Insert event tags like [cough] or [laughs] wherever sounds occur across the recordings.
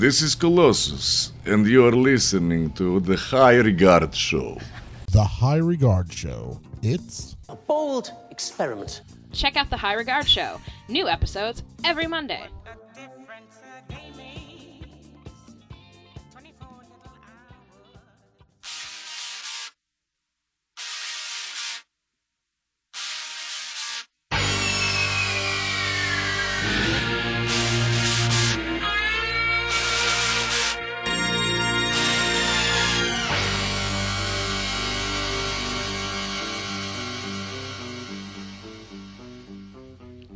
This is Colossus, and you are listening to the High Regard Show. The High Regard Show. It's A bold experiment. Check out the High Regard Show. New episodes every Monday.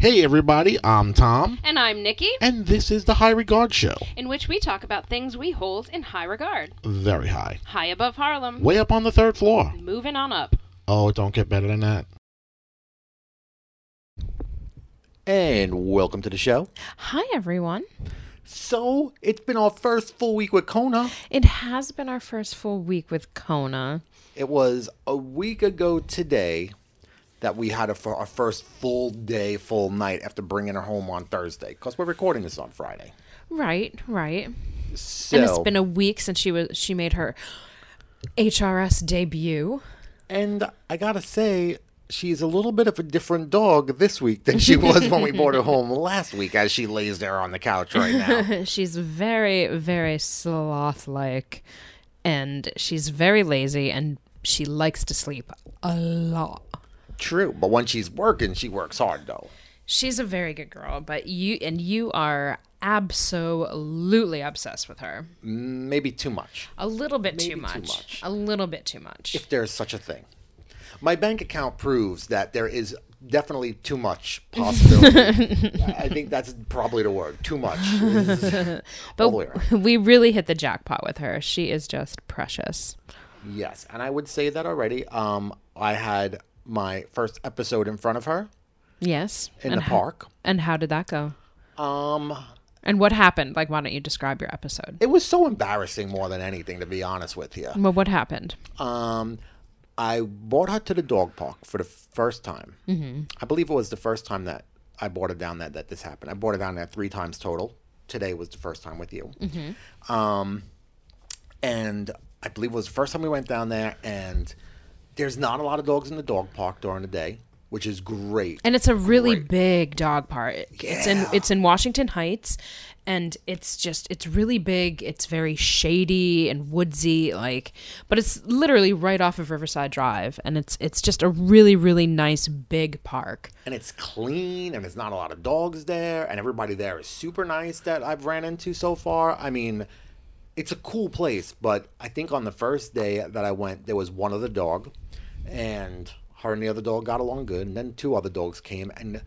Hey everybody, I'm Tom, And I'm Nikki, and this is the High Regard Show. in which we talk about things we hold in high regard. Very high. High above Harlem. Way up on the third floor. Moving on up. Oh, it don't get better than that. And welcome to the show. Hi, everyone. So, it's been our first full week with Kona. It has been our first full week with Kona. It was a week ago today that we had a, our first full day, full night after bringing her home on Thursday because we're recording this on Friday. Right, right. So, And it's been a week since she was she made her HRS debut. and I gotta say, she's a little bit of a different dog this week than she was when we brought her [laughs] home last week, as she lays there on the couch right now. [laughs] She's very, very sloth like, and she's very lazy, and she likes to sleep a lot. True, but when she's working, she works hard though. She's a very good girl, but you and you are absolutely obsessed with her. Maybe too much. A little bit too much. too much. A little bit too much. if there's such a thing. My bank account proves that there is definitely too much possibility. [laughs] I think that's probably the word. Too much. [laughs] is all the way around. But we really hit the jackpot with her. She is just precious. yes, and I would say that already. Um, I had my first episode in front of her Yes. in and the ho- park. and how did that go? Um, And what happened? Like, why don't you describe your episode? it was so embarrassing more than anything, to be honest with you. Well, what happened? Um, I brought her to the dog park for the first time. Mm-hmm. I believe it was the first time that I brought her down there that this happened. I brought her down there three times total. Today was the first time with you. Um, and I believe it was the first time we went down there. And there's not a lot of dogs in the dog park during the day, which is great. And it's a really Great. big dog park. It's in it's in Washington Heights, and it's just it's really big. It's very shady and woodsy, like, but it's literally right off of Riverside Drive, and it's it's just a really really nice big park. and it's clean and there's not a lot of dogs there and everybody there is super nice that I've ran into so far. I mean, it's a cool place, but I think on the first day that I went, there was one other dog and her and the other dog got along good and then two other dogs came and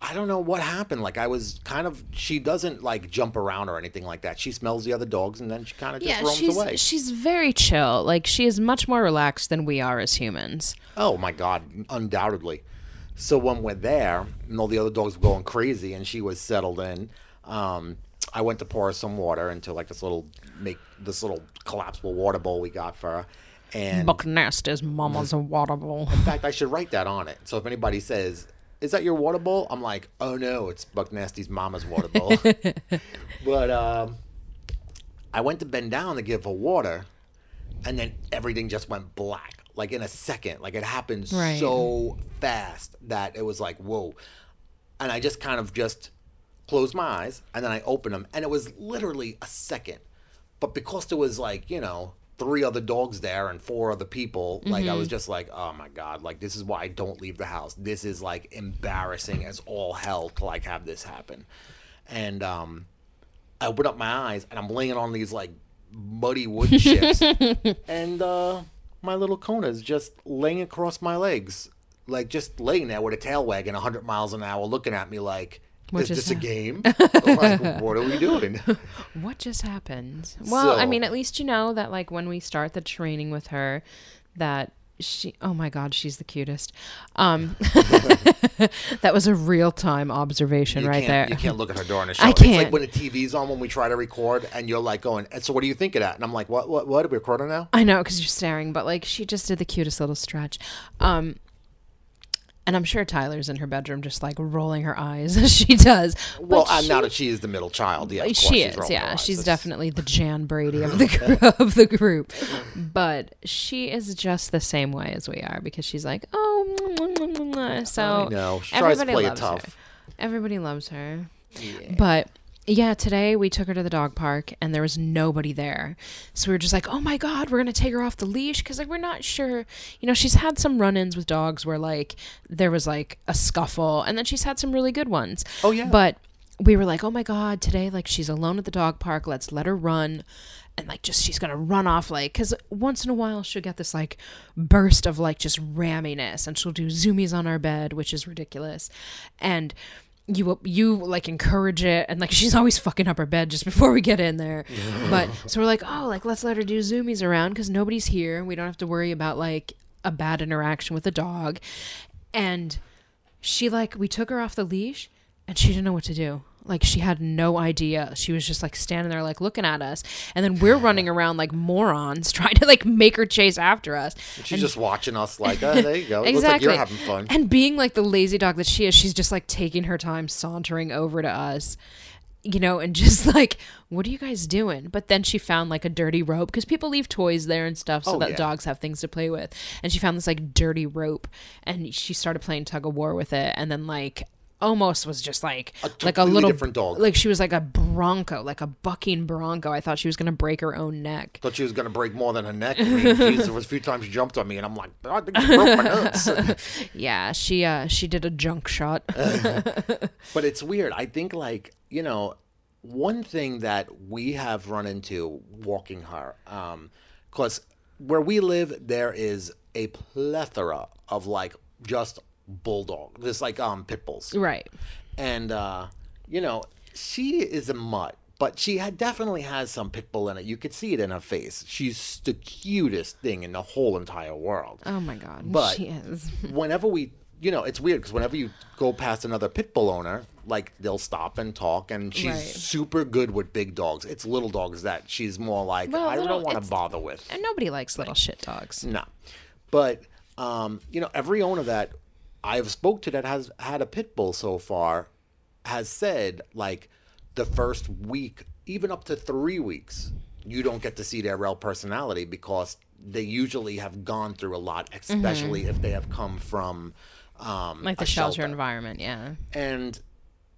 I don't know what happened. Like I was kind of she doesn't like jump around or anything like that. She smells the other dogs and then she kind of just Yeah, roams she's away. she's very chill. Like she is much more relaxed than we are as humans. Oh my god, undoubtedly. So when we're there, and all the other dogs were going crazy, and she was settled in, um, I went to pour some water into like this little make this little collapsible water bowl we got for her. And Buck Nasty's mama's [laughs] water bowl. in fact, I should write that on it. So if anybody says, "Is that your water bowl?" I'm like, "Oh no, it's Buck Nasty's mama's water bowl." [laughs] but um, I went to bend down to give her water, and then everything just went black, like in a second. Like it happened Right. so fast that it was like, "Whoa!" And I just kind of just closed my eyes, and then I opened them, and it was literally a second. But because there was like you know three other dogs there and four other people, like I was just like, oh my god, like this is why I don't leave the house. This is like embarrassing as all hell to like have this happen. And um, I open up my eyes and I'm laying on these like muddy wood [laughs] chips, and uh, my little Kona is just laying across my legs, like just laying there with a tail wagging 100 miles an hour, looking at me like. What is just this a game? [laughs] Like, what are we doing? [laughs] What just happened? Well, I mean, at least you know that like when we start the training with her, that she oh my god, she's the cutest. Um [laughs] that was a real time observation You right there. You can't look at her during the show. I It's like can't. when the TV's on when we try to record, and you're like going, "And so what do you think of that?" And I'm like, "What? What? What? Are we recording now?" I know because you're staring, but like she just did the cutest little stretch. Um, And I'm sure Tyler's in her bedroom just like rolling her eyes [laughs] as she does. Well, But uh, she- now that she is the middle child, yeah, she is, yeah. She's definitely the Jan Brady of the [laughs] group, of the group. But she is just the same way as we are because she's like, oh, mwah, mwah, mwah, mwah." so I know. She tries to everybody play it loves tough. her. Everybody loves her. But yeah, today we took her to the dog park and there was nobody there. So we were just like, oh my God, we're going to take her off the leash because like, we're not sure. You know, she's had some run ins with dogs where like there was like a scuffle and then she's had some really good ones. Oh, yeah. But we were like, oh my God, today, like she's alone at the dog park. Let's let her run. And like, just she's gonna run off, like, because once in a while she'll get this like burst of like just ramminess, and she'll do zoomies on our bed, which is ridiculous. And you you like encourage it and like she's always fucking up her bed just before we get in there. But so we're like oh like let's let her do zoomies around because nobody's here and we don't have to worry about like a bad interaction with the dog. And she like we took her off the leash and she didn't know what to do like she had no idea. She was just like standing there like looking at us. And then we're running around like morons [laughs] trying to like make her chase after us. She's just watching us like, oh, there you go. It exactly looks like you're having fun. and being like the lazy dog that she is she's just like taking her time sauntering over to us you know and [laughs] just like what are you guys doing? But then she found like a dirty rope because people leave toys there and stuff so Oh, that yeah. dogs have things to play with. And she found this like dirty rope and she started playing tug of war with it. And then like almost was just like like a little different dog. like she was like a bronco like a bucking bronco i thought she was gonna break her own neck Thought she was gonna break more than her neck. I mean, geez, there was a few times she jumped on me, and I'm like, I think she broke my nuts. [laughs] yeah she uh she did a junk shot [laughs] But it's weird. I think like you know, one thing that we have run into walking her, because where we live, there is a plethora of like just bulldog. this like um pit bulls, right and uh, you know, she is a mutt. But she had definitely has some pit bull in it. You could see it in her face. She's the cutest thing in the whole entire world oh my god But- she is [laughs] whenever we you know it's weird because whenever you go past another pit bull owner like they'll stop and talk and she's Right. super good with big dogs it's little dogs that she's more like Well, i little- don't want to bother with And nobody likes little shit dogs. no but um you know every owner that i've spoke to that has had a pit bull so far has said like the first week even up to three weeks you don't get to see their real personality because they usually have gone through a lot especially if they have come from um Mm-hmm. Like the a shelter, shelter environment, yeah. and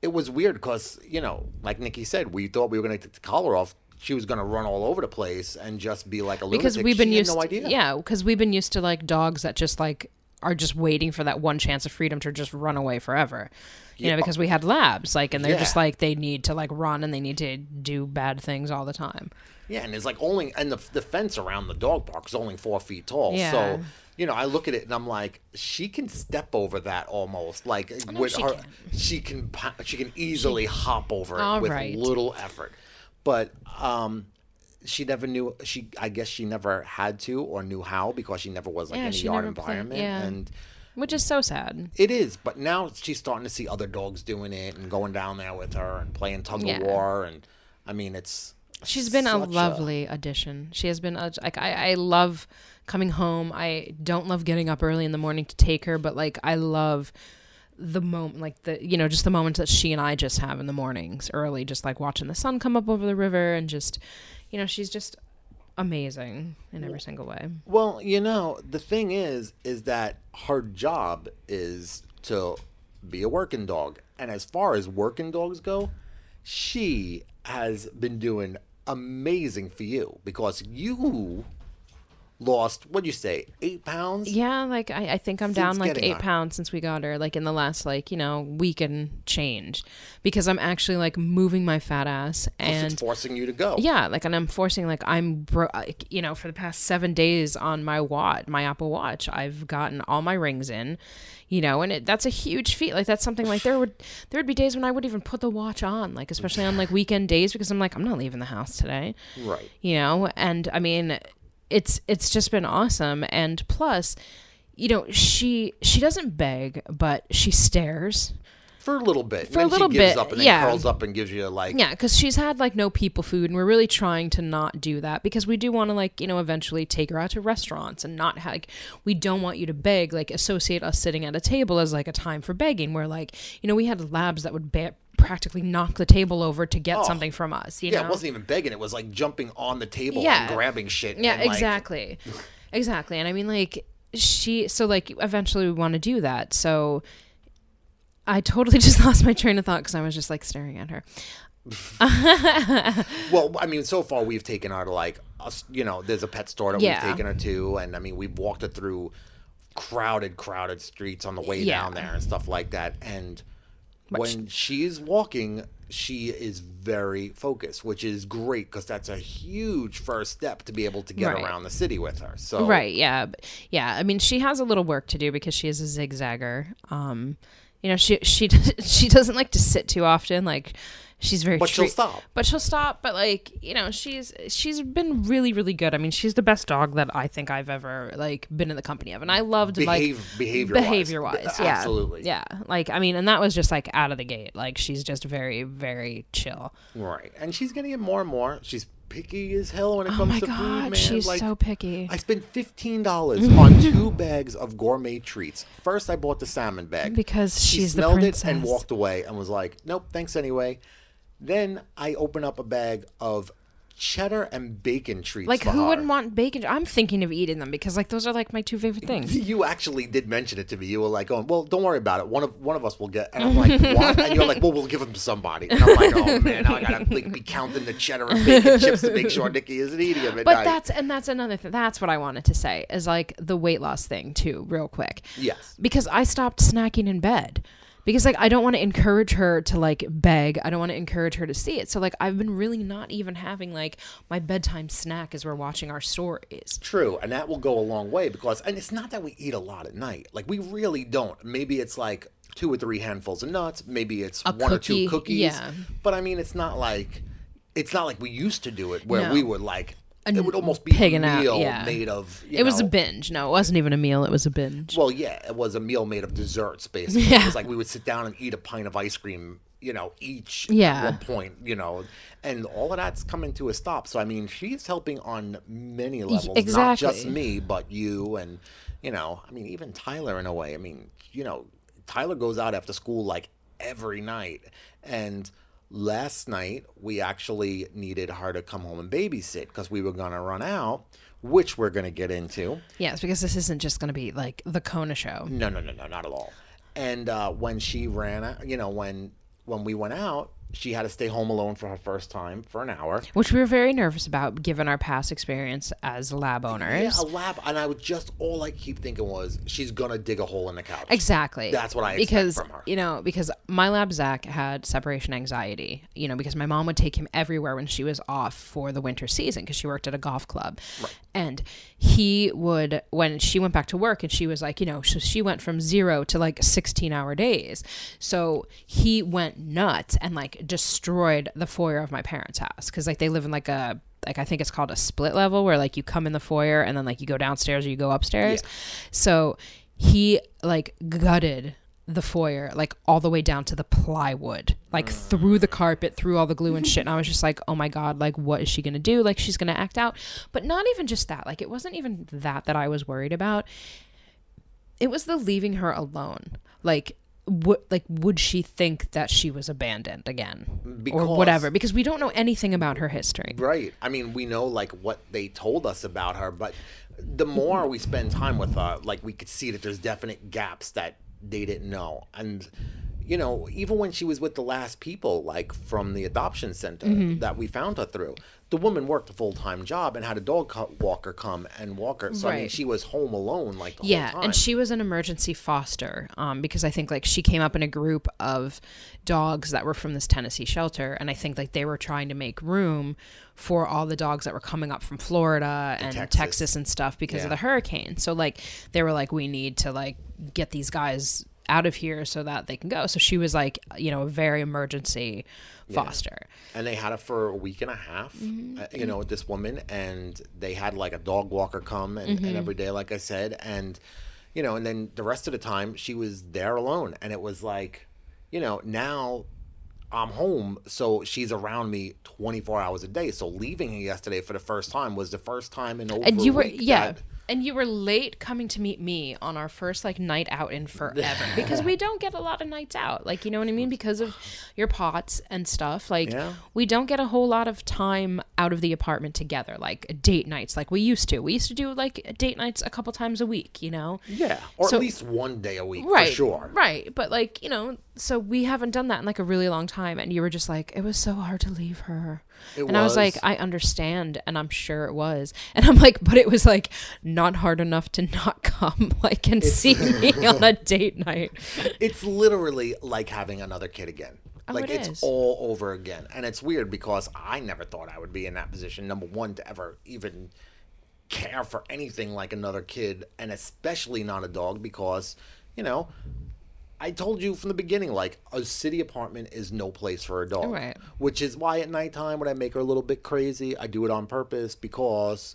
it was weird because you know like nikki said we thought we were going to take the collar off she was going to run all over the place and just be like a lunatic. Because we've been she used no idea yeah, because we've been used to like dogs that just like are just waiting for that one chance of freedom to just run away forever. You know, because we had labs, like, and they're just like they need to like run and they need to do bad things all the time. Yeah, and it's like only and the the fence around the dog park is only four feet tall. Yeah. So you know, I look at it and I'm like, she can step over that almost. Like with she her, can. she can she can easily hop over it with right. little effort. But um, she never knew. She I guess she never had to or knew how because she never was like Yeah, in a yard never played- environment. yeah. And Which is so sad. it is, but now she's starting to see other dogs doing it and going down there with her and playing tug of war. And I mean, it's She's been a lovely addition. She has been a, like I, I love coming home. I don't love getting up early in the morning to take her, but like I love the moment like the you know just the moments that she and I just have in the mornings early just like watching the sun come up over the river and just you know she's just amazing in every single way. Well, you know, the thing is, is that her job is to be a working dog. And as far as working dogs go, she has been doing amazing for you because you lost, what'd you say, eight pounds? Yeah, like I, I think I'm down like eight her. pounds since we got her, like in the last like you know week and change, because I'm actually like moving my fat ass and forcing you to go. Yeah, like, and I'm forcing, like, I'm, bro- like, you know, for the past seven days on my watch, my Apple Watch, I've gotten all my rings in, you know, and it, that's a huge feat. Like, that's something like there would, there would be days when I wouldn't even put the watch on, like, especially on like weekend days, because I'm like, I'm not leaving the house today, Right. you know, and I mean, it's, it's just been awesome. And plus, you know, she, she doesn't beg, but she stares for a little bit. For a little she gives bit, up and then yeah. curls up and gives you a like Yeah, because she's had like no people food, and we're really trying to not do that because we do want to like you know eventually take her out to restaurants and not ha- like we don't want you to beg like associate us sitting at a table as like a time for begging where like you know we had labs that would ba- practically knock the table over to get oh. something from us. You Oh. yeah, know? it wasn't even begging. It was like jumping on the table Yeah. and grabbing shit. Yeah, and, like, exactly. [laughs] exactly. And I mean like she so like eventually we want to do that. So I totally [laughs] just lost my train of thought because I was just like staring at her. [laughs] Well, I mean, so far we've taken her to like, us, you know, there's a pet store that Yeah. we've taken her to, and I mean, we've walked her through crowded, crowded streets on the way Yeah. down there and stuff like that. And when she's walking, she is very focused, which is great because that's a huge first step to be able to get Right. around the city with her. So Right. Yeah. Yeah. I mean, she has a little work to do because she is a zigzagger. Um, you know, she she [laughs] she doesn't like to sit too often. Like, she's very. But she'll stop. But she'll stop. But like, you know, she's she's been really really good. I mean, she's the best dog that I think I've ever like been in the company of, and I loved Behave- like behavior-wise. behavior wise. Yeah. Absolutely. Yeah. Like, I mean, and that was just like out of the gate. Like, she's just very very chill. Right. And she's getting it more and more. She's picky as hell when it Oh comes my to food, god, man. she's like, so picky. I spent fifteen dollars [laughs] on two bags of gourmet treats. First, I bought the salmon bag Because she she's smelled it and walked away and was like, "Nope, thanks anyway." Then I open up a bag of cheddar and bacon treats. Like for who wouldn't want bacon? I'm thinking of eating them because like those are like my two favorite [laughs] things. You actually did mention it to me. You were like, "Oh, well, don't worry about it. One of one of us will get." And I'm [laughs] like, "What?" And you're like, "Well, we'll give them to somebody." And I'm like, "Oh man, now I gotta like, be counting the cheddar and bacon [laughs] chips to make sure Nikki isn't eating them at But night." that's and that's another thing. That's what I wanted to say is like the weight loss thing too, real quick. Yes. Because I stopped snacking in bed. Because like I don't want to encourage her to like beg. I don't want to encourage her to see it. So like I've been really not even having like my bedtime snack as we're watching our stories. True, and that will go a long way because, and it's not that we eat a lot at night. Like we really don't. Maybe it's like two or three handfuls of nuts. Maybe it's A one or two cookies. yeah. But I mean, it's not like it's not like we used to do it where No. we would like it would almost be a pigging out, meal yeah. made of. You It was a binge. No, it wasn't even a meal. It was a binge. Well, yeah, it was a meal made of desserts, basically. [laughs] Yeah. It was like we would sit down and eat a pint of ice cream, you know, each Yeah. at one point, you know, and all of that's coming to a stop. So, I mean, she's helping on many levels, not just me, but you and, you know, I mean, even Tyler in a way. I mean, you know, Tyler goes out after school like every night. And last night, we actually needed her to come home and babysit because we were going to run out, which we're going to get into. yes, because this isn't just going to be like the Kona show. No, no, no, no, not at all. And uh, when she ran, out- you know, when when we went out, she had to stay home alone for her first time for an hour. which we were very nervous about given our past experience as lab owners. Yeah, a lab, and I would just all I keep thinking was she's gonna dig a hole in the couch. Exactly. That's what I expect because from her. you know because my lab Zach had separation anxiety. You know because my mom would take him everywhere when she was off for the winter season because she worked at a golf club, and he would when she went back to work and she was like you know so she went from zero to like sixteen hour days. So he went nuts and like destroyed the foyer of my parents' house because like they live in like a like I think it's called a split level where like you come in the foyer and then like you go downstairs or you go upstairs. So he like gutted the foyer like all the way down to the plywood like mm. through the carpet through all the glue and shit. And i was just like oh my god like what is she gonna do? Like she's gonna act out. But not even just that. Like it wasn't even that that i was worried about. It was the leaving her alone. Like what like would she think that she was abandoned again? Because- or whatever. Because we don't know anything about her history. Right. I mean, we know like what they told us about her, but the more we spend time with her, like we could see that there's definite gaps that they didn't know. And you know, even when she was with the last people, like from the adoption center Mm-hmm. that we found her through, the woman worked a full time job and had a dog walker come and walk her. So I mean, she was home alone like the yeah and she was an emergency foster um, because i think like she came up in a group of dogs that were from this tennessee shelter and i think like they were trying to make room for all the dogs that were coming up from florida and Texas. texas. and stuff because Yeah. of the hurricane so like they were like we need to like get these guys out of here so that they can go so she was like you know a very emergency foster and they had her for a week and a half Mm-hmm. uh, you know with this woman and they had like a dog walker come and, Mm-hmm. and every day like i said and you know and then the rest of the time she was there alone and it was like you know, now I'm home, so she's around me 24 hours a day. So leaving her yesterday for the first time was the first time in over and you were yeah that- and you were late coming to meet me on our first like night out in forever. [laughs] Because we don't get a lot of nights out. Like you know what i mean? Because of your POTS and stuff. Like Yeah. we don't get a whole lot of time out of the apartment together. Like date nights like we used to. We used to do like date nights a couple times a week you know? Yeah, or So- at least one day a week right. for sure. right. But like you know so we haven't done that in like a really long time and you were just like it was so hard to leave her It and i was like i understand and i'm sure it was and i'm like but it was like not hard enough to not [laughs] come like and see me on a [laughs] date night It's literally like having another kid again. Oh, like Oh, it it's all over again. And it's weird because I never thought I would be in that position. Number one, to ever even care for anything like another kid, and especially not a dog, because, you know, I told you from the beginning, like a city apartment is no place for a dog. Right. Which is why at nighttime when I make her a little bit crazy, I do it on purpose because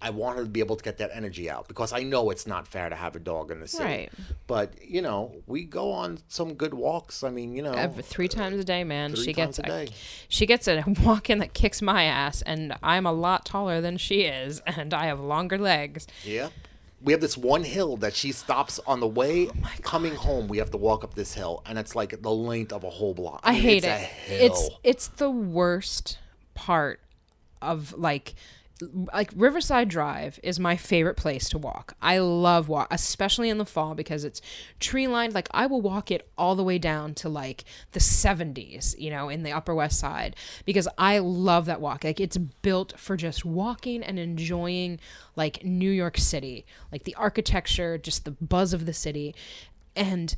I want her to be able to get that energy out. Because I know it's not fair to have a dog in the city. Right. But you know, we go on some good walks. I mean, you know, Every, three times a day man Three she gets times a a, day. she gets a [laughs] walk in that kicks my ass and i'm a lot taller than she is and i have longer legs yeah. We have this one hill that she stops on the way Oh coming home. We have to walk up this hill, and it's like the length of a whole block. I mean, hate it's it. A hill. It's it's the worst part of like like Riverside Drive is my favorite place to walk. I love walk, especially in the fall because it's tree lined. Like I will walk it all the way down to like the 70s, you know, in the Upper West Side because I love that walk. Like it's built for just walking and enjoying like New York City, like the architecture, just the buzz of the city, and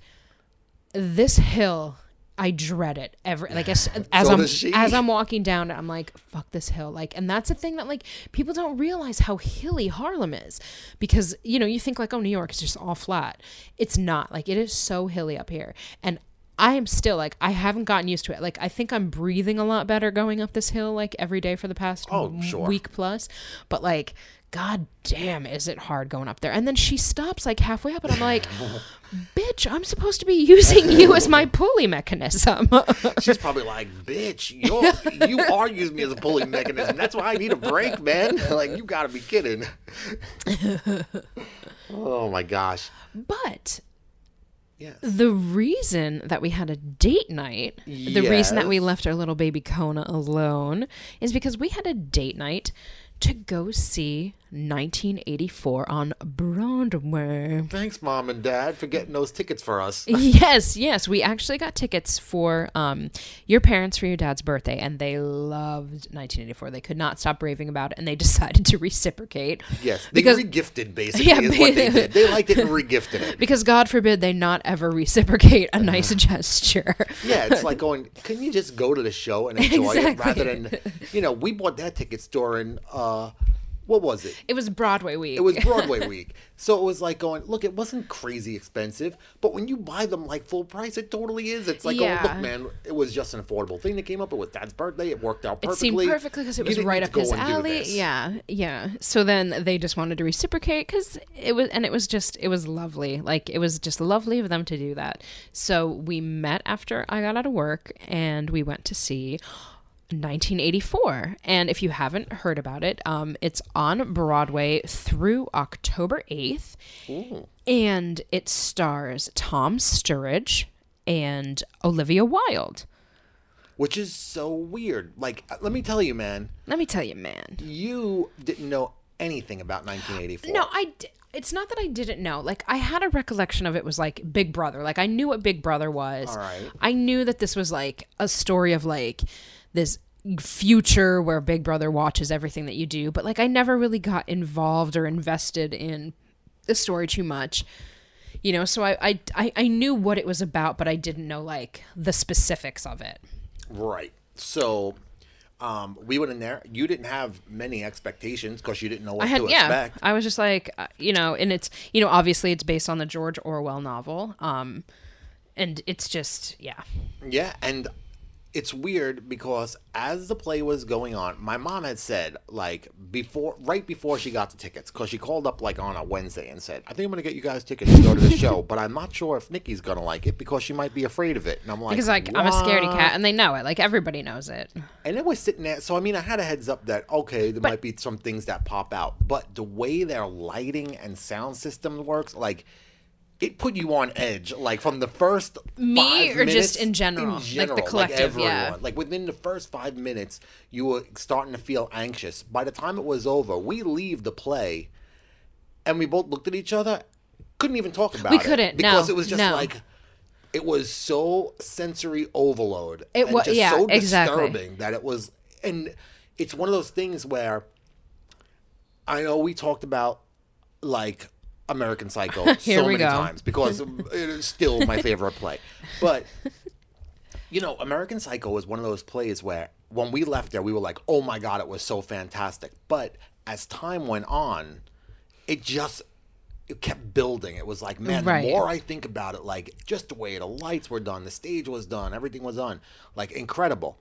this hill I dread it every like as, [laughs] as So I'm as I'm walking down I'm like fuck this hill. Like and that's the thing that like people don't realize how hilly Harlem is because you know you think like oh New York is just all flat. It's not. Like it is so hilly up here. And I am still like I haven't gotten used to it like I think I'm breathing a lot better going up this hill like every day for the past Oh, w- sure. week plus but like god damn is it hard going up there and then she stops like halfway up and I'm like [laughs] bitch I'm supposed to be using you as my pulley mechanism [laughs] She's probably like, "Bitch, you're you are using me as a pulley mechanism. That's why I need a break, man. [laughs] like, you gotta be kidding." oh my gosh. but Yes. the reason that we had a date night, the reason that we left our little baby Kona alone, is because we had a date night to go see 1984 on Broadway. Thanks, mom and dad, for getting those tickets for us. [laughs] yes, yes, we actually got tickets for um, your parents for your dad's birthday, and they loved 1984. They could not stop raving about it, and they [laughs] decided to reciprocate. Yes, they because regifted [laughs] basically Yeah, is what they did. They liked it and regifted it. because God forbid they not ever reciprocate a nice gesture. Yeah, it's like going. Can you just go to the show and enjoy it rather than, you know, we bought that tickets during, uh, what was it? It was Broadway week. It was Broadway [laughs] week, so it was like going. Look, it wasn't crazy expensive, but when you buy them like full price, it totally is. It's like, Yeah. oh look, man, it was just an affordable thing that came up. It was Dad's birthday. It worked out perfectly. It seemed perfectly because it was right up his alley. Yeah, yeah. So then they just wanted to reciprocate because it was, and it was just, it was lovely. Like it was just lovely of them to do that. So we met after I got out of work, and we went to see 1984. And if you haven't heard about it, um, it's on Broadway through October 8th, and it stars Tom Sturridge and Olivia Wilde. which is so weird. Like, uh, let me tell you, man, Let me tell you, man. you didn't know anything about 1984. No, I. D- it's not that I didn't know. Like I had a recollection of it was like Big Brother. Like I knew what Big Brother was. All right. I knew that this was like a story of like this future where Big Brother watches everything that you do, but like I never really got involved or invested in the story too much. You know, so I I I, I knew what it was about, but I didn't know like the specifics of it. Right. So, um, we went in there. You didn't have many expectations because you didn't know what I had to yeah. expect. I was just like, uh, you know, and it's you know obviously it's based on the George Orwell novel, um, and it's just yeah, Yeah, and it's weird because as the play was going on, my mom had said like before, right before she got the tickets, because she called up like on a Wednesday and said, "I think I'm gonna get you guys tickets to go to the [laughs] show, but I'm not sure if Nikki's gonna like it because she might be afraid of it." And I'm like, because like I'm a scaredy cat, and they know it. Like everybody knows it. And it was sitting there. So, I mean, I had a heads up that, okay, there might be some things that pop out. But the way their lighting and sound system works, like, it put you on edge. Like, from the first Me or just minutes- in general? Like the collective, yeah. everyone. Like, within the first five minutes, you were starting to feel anxious. By the time it was over, we leave the play and we both looked at each other, couldn't even talk about We it. We couldn't, Because no, it was just no. like, it was so sensory overload. It was just yeah, so exactly. disturbing that it was and it's one of those things where I know we talked about like American Psycho [laughs] so many go. times because it is still my favorite play. But you know, American Psycho was one of those plays where when we left there we were like, "Oh my god, it was so fantastic." But as time went on, it just it kept building. It was like, man, Right. the more I think about it, like just the way the lights were done, the stage was done, everything was done, like incredible.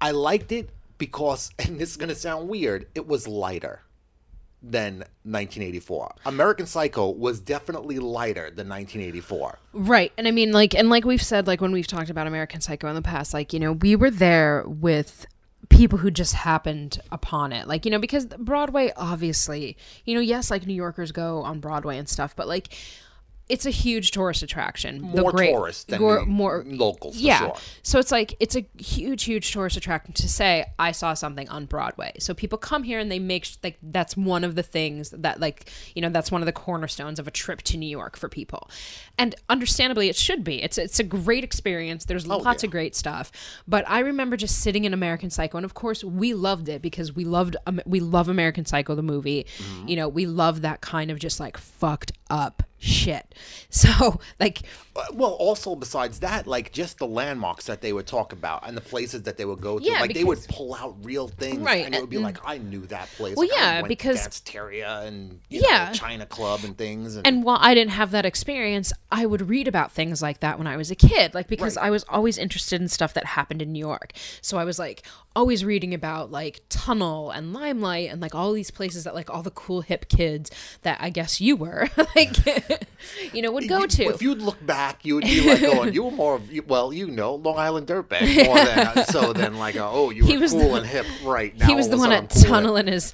I liked it because, [laughs] and this is going to sound weird, it was lighter than 1984. American Psycho was definitely lighter than 1984. Right. And I mean like and like we've said like when we've talked about American Psycho in the past like you know we were there with people who just happened upon it. Like you know because Broadway obviously, you know yes like New Yorkers go on Broadway and stuff but like it's a huge tourist attraction. More tourists than more, the more locals, for yeah. sure. So it's like it's a huge, huge tourist attraction to say I saw something on Broadway. So people come here and they make like that's one of the things that like you know that's one of the cornerstones of a trip to New York for people, and understandably it should be. It's it's a great experience. There's lots Oh, yeah. of great stuff. But I remember just sitting in American Psycho, and of course we loved it because we loved um, we love American Psycho the movie. Mm-hmm. You know we love that kind of just like fucked up shit. [laughs] So like Uh, well, also besides that, like just the landmarks that they would talk about and the places that they would go to, Yeah, like they would pull out real things, Right, and it would be like, I knew that place. Well, Like, yeah, because- Danceteria and you Yeah. know, China Club and things, and, And while I didn't have that experience, I would read about things like that when I was a kid, like because Right. I was always interested in stuff that happened in New York. So I was like always reading about like Tunnel and Limelight and like all these places that like all the cool hip kids that I guess you were [laughs] like [laughs] you know would go to. If you'd look back, you would be like going, "You were more of you- well, you know, Long Island dirtbag more than uh, so than like, a, oh, you He were was cool the- and hip, right?" Now he was the one at cool Tunnel in his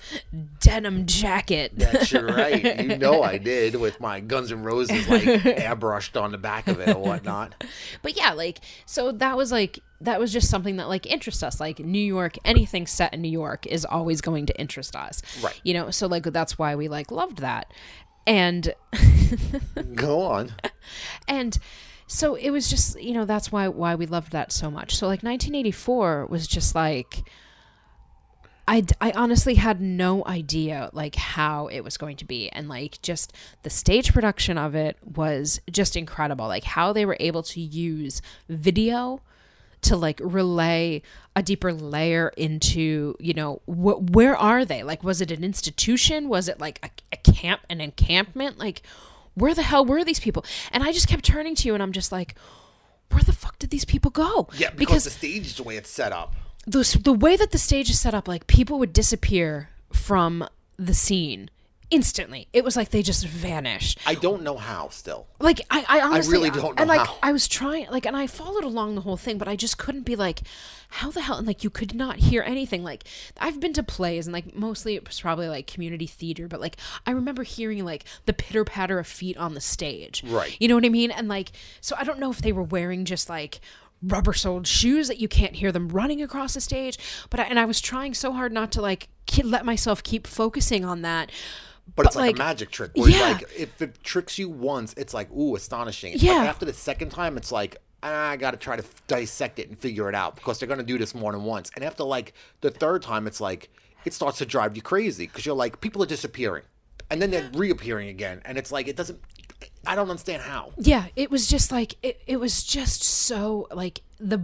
denim jacket. That's right. You [laughs] know I did with my Guns N' Roses like airbrushed on the back of it or whatnot. but yeah like so that was like that was just something that like interests us like new york anything set in new york is always going to interest us Right. you know so like that's why we like loved that and [laughs] Go on. and so it was just you know that's why why we loved that so much. So like 1984 was just like I, I honestly had no idea like how it was going to be. And like just the stage production of it was just incredible. Like how they were able to use video to like relay a deeper layer into you know wh- where are they? Like was it an institution? Was it like a, a camp an encampment? Like where the hell were these people? And i just kept turning to you and i'm just like where the fuck did these people go? Yeah, because, the stage is the way it's set up. the the way that the stage is set up, like people would disappear from the scene instantly. It was like they just vanished. I don't know how still. Like I, I honestly, I really don't And know like how. I was trying, like, and I followed along the whole thing, but I just couldn't be like, how the hell? And like you could not hear anything. Like I've been to plays, and like mostly it was probably like community theater, but like I remember hearing like the pitter patter of feet on the stage. Right. You know what I mean? And like, so I don't know if they were wearing just like rubber soled shoes that you can't hear them running across the stage. But I, and I was trying so hard not to like ke- let myself keep focusing on that. But, it's like, like, a magic trick where yeah. like if it tricks you once, it's like ooh astonishing. Yeah. But after the second time, it's like ah, I got to try to dissect it and figure it out because they're gonna do this more than once. And after like the third time, it's like it starts to drive you crazy because you're like people are disappearing, and then they're reappearing again, and it's like it doesn't. I don't understand how. yeah it was just like it, it was just so like the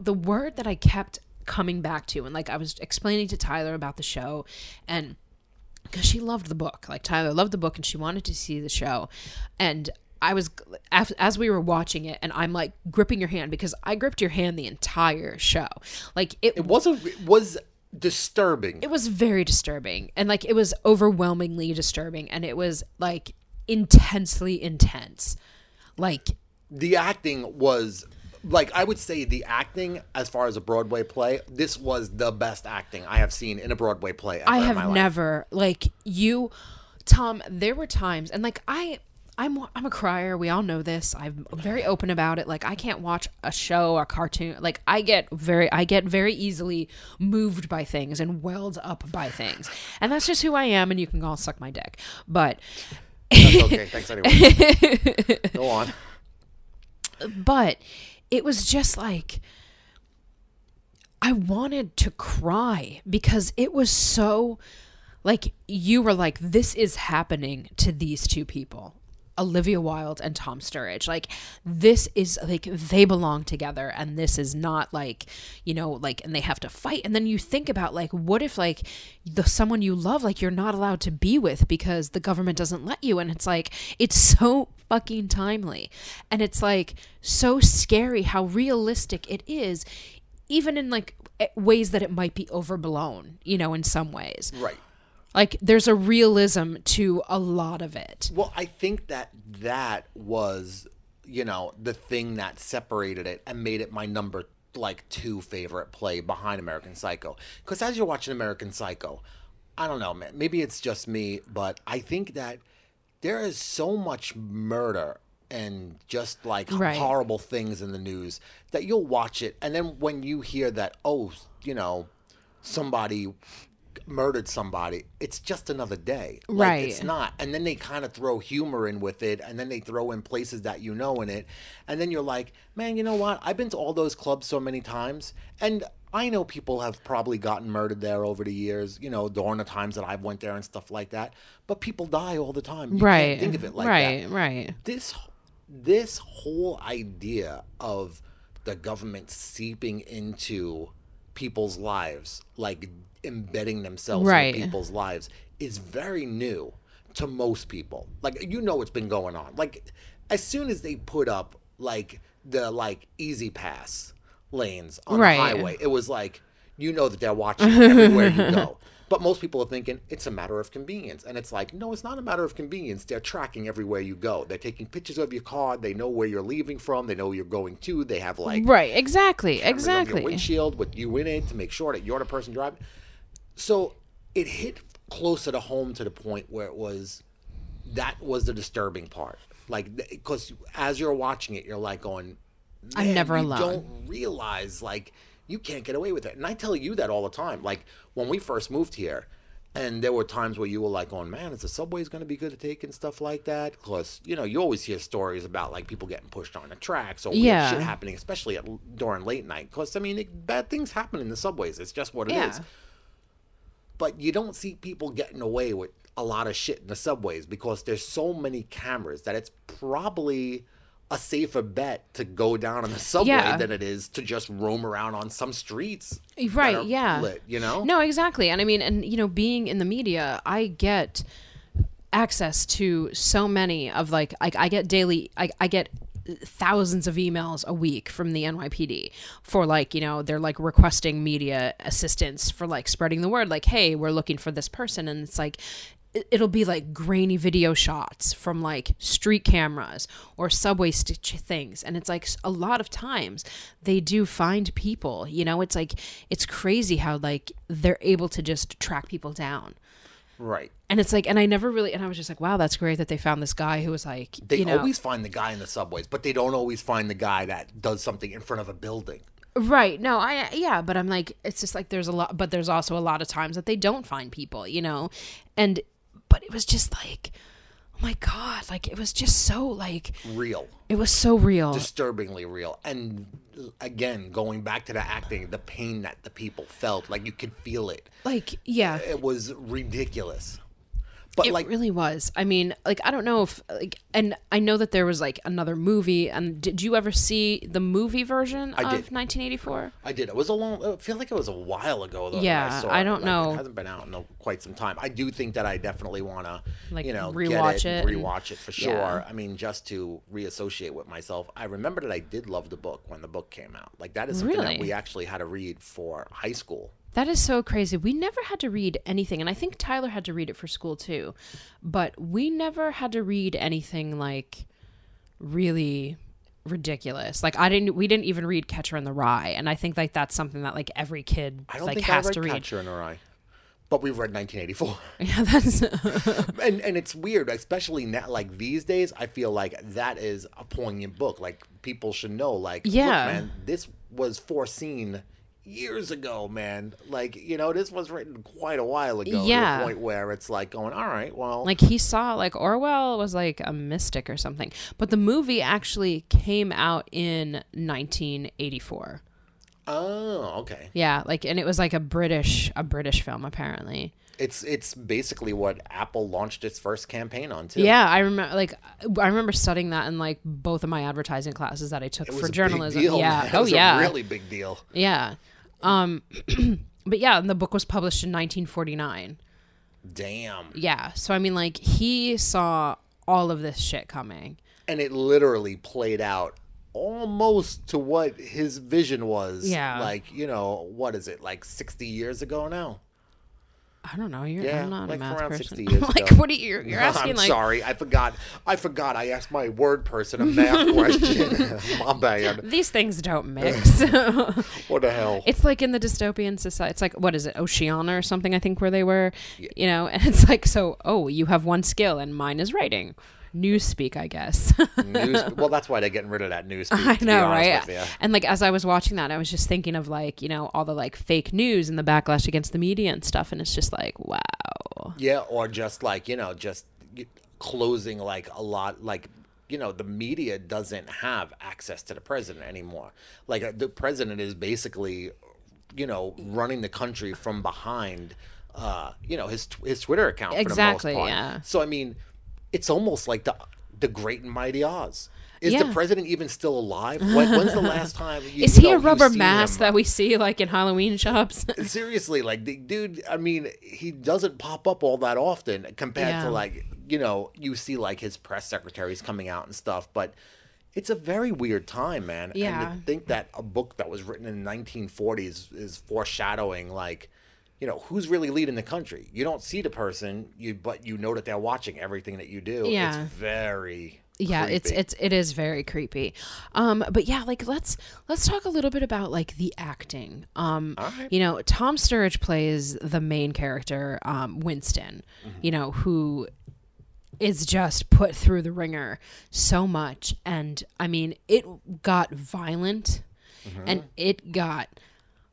the word that i kept coming back to and like i was explaining to tyler about the show and because she loved the book like tyler loved the book and she wanted to see the show and I was as, we were watching it, and I'm like gripping your hand because I gripped your hand the entire show. Like it, It was a, it was disturbing. it was very disturbing, and like it was overwhelmingly disturbing, and it was like intensely intense. Like the acting was like I would say the acting as far as a Broadway play, this was the best acting I have seen in a Broadway play. Ever I in have never like you, Tom. There were times, and like I, I'm I'm a crier. We all know this. I'm very open about it. Like I can't watch a show, a cartoon. Like I get very, I get very easily moved by things and welled up by things, and that's just who I am. And you can all suck my dick, but That's okay. Thanks anyway. [laughs] Go on. but it was just like I wanted to cry because it was so like you were like this is happening to these two people Olivia Wilde and Tom Sturridge. Like this is like they belong together and this is not like you know like and they have to fight. And then you think about like what if like the someone you love like you're not allowed to be with because the government doesn't let you. And it's like it's so fucking timely. And it's like so scary how realistic it is even in like eh, ways that it might be overblown you know in some ways. Right. Like there's a realism to a lot of it Well, I think that that was, you know, the thing that separated it and made it my number like two favorite play behind American Psycho. Because as you're watching American Psycho, I don't know, man. Maybe it's just me, but I think that there is so much murder and just like Right. horrible things in the news that you'll watch it, and then when you hear that, oh, you know, somebody murdered somebody, it's just another day. Like, Right. It's not. And then they kind of throw humor in with it, and then they throw in places that you know in it, and then you're like, man, you know what? I've been to all those clubs so many times, and I know people have probably gotten murdered there over the years, you know, during the times that I've went there and stuff like that. But people die all the time. You right Can't think of it like right that right this this whole idea of the government seeping into people's lives like embedding themselves Right. in people's lives is very new to most people like you know it's been going on like as soon as they put up like the like E-ZPass lanes on Right. the highway it was like you know that they're watching everywhere you go [laughs] but most people are thinking it's a matter of convenience. And it's like, no, it's not a matter of convenience. They're tracking everywhere you go. They're taking pictures of your car. They know where you're leaving from. They know where you're going to. They have like right exactly exactly windshield with you in it to make sure that you're the person driving. So it hit closer to home to the point where it was that was the disturbing part. Like, because as you're watching it, you're like going, I'm never you alone." Don't realize like you can't get away with it. And I tell you that all the time. Like when we first moved here, and there were times where you were like, "going, man, is the subways going to be good to take and stuff like that?" Because you know you always hear stories about like people getting pushed on the tracks or Yeah. shit happening, especially at, during late night. Because I mean, it, bad things happen in the subways. It's just what it is. But you don't see people getting away with a lot of shit in the subways because there's so many cameras that it's probably a safer bet to go down on the subway Yeah. than it is to just roam around on some streets. right yeah lit, you know? no exactly and i mean and you know being in the media i get access to so many of like I, I get daily I, I get thousands of emails a week from the NYPD for like you know they're like requesting media assistance for like spreading the word like hey we're looking for this person. And it's like it- it'll be like grainy video shots from like street cameras or subway stitch things. And it's like a lot of times they do find people you know? It's like it's crazy how like they're able to just track people down Right. and it's like and i never really and i was just like wow that's great that they found this guy who was like They you know always find the guy in the subways, but they don't always find the guy that does something in front of a building. Right. No, I yeah, but I'm like it's just like there's a lot but there's also a lot of times that they don't find people, you know. And but it was just like my god, like it was just so like Real. it was so real. disturbingly real. And again, going back to the acting, the pain that the people felt, like you could feel it. like yeah. It was ridiculous. But it like, really was. I mean, like I don't know if like, and I know that there was like another movie. And did you ever see the movie version I of did. 1984? I did. It was a long. I feel like it was a while ago though. Yeah, saw I don't Like, know. It hasn't been out in a- quite some time. I do think that I definitely want to, Like, you know, rewatch get it, it and- rewatch it for sure. Yeah. I mean, just to reassociate with myself. I remember that I did love the book when the book came out. Like that is something Really? that we actually had to read for high school. That is so crazy. We never had to read anything, and I think Tyler had to read it for school too. But we never had to read anything like really ridiculous. Like I didn't. We didn't even read Catcher in the Rye, and I think like that's something that like every kid I don't like think has I read to read. Catcher in the Rye, but we've read 1984. [laughs] Yeah, that's [laughs] [laughs] and and it's weird, especially now, like these days. I feel like that is a poignant book. Like people should know, like, look, Yeah. man, this was foreseen years ago, man. Like you know, this was written quite a while ago. Yeah. to the point where it's like going, all right, well, like he saw like Orwell was like a mystic or something. But the movie actually came out in 1984. oh, okay. Yeah, like and it was like a British a British film apparently. It's it's basically what Apple launched its first campaign on too. Yeah, I remember like I remember studying that in like both of my advertising classes that I took for journalism. deal, yeah. [laughs] Oh was yeah. a really big deal. Yeah. Um [clears throat] but yeah, and the book was published in 1949. Damn. Yeah. So I mean like he saw all of this shit coming. and it literally played out almost to what his vision was. Yeah. Like, you know, what is it, like 60 years ago now? I don't know. You're Yeah, I'm not like a math around person. 60 [laughs] years like what are you you're, asking I'm like sorry. I forgot. I forgot. I asked my word person a math [laughs] question. [laughs] My bad. these things don't mix. What the hell? It's like in the dystopian society. It's like what is it, Oceania or something? I think where they were, you know. And it's like so. Oh, you have one skill, and mine is writing. Newspeak, I guess. news. [laughs] Well, that's why they're getting rid of that news. I know, right? And like as I was watching that, I was just thinking of like you know all the like fake news and the backlash against the media and stuff, and it's just like wow. Yeah, or just like you know, just closing like a lot, like you know, the media doesn't have access to the president anymore. Like uh, the president is basically, you know, running the country from behind. Uh, you know his his Twitter account for Exactly, the most part. yeah. So I mean, it's almost like the the Great and Mighty Oz. Is the president even still alive? When, when's the last [laughs] time? You, Is you he know, a rubber mask that we see like in Halloween shops? [laughs] seriously like the dude i mean he doesn't pop up all that often compared Yeah. to like you know you see like his press secretaries coming out and stuff but it's a very weird time man Yeah. and to think that a book that was written in the 1940s is foreshadowing like you know who's really leading the country you don't see the person you but you know that they're watching everything that you do Yeah. it's very yeah it's it's it is very creepy um but yeah like let's let's talk a little bit about like the acting um right. you know tom sturridge plays the main character um winston Mm-hmm. you know who is just put through the ringer so much and i mean it got violent Mm-hmm. and it got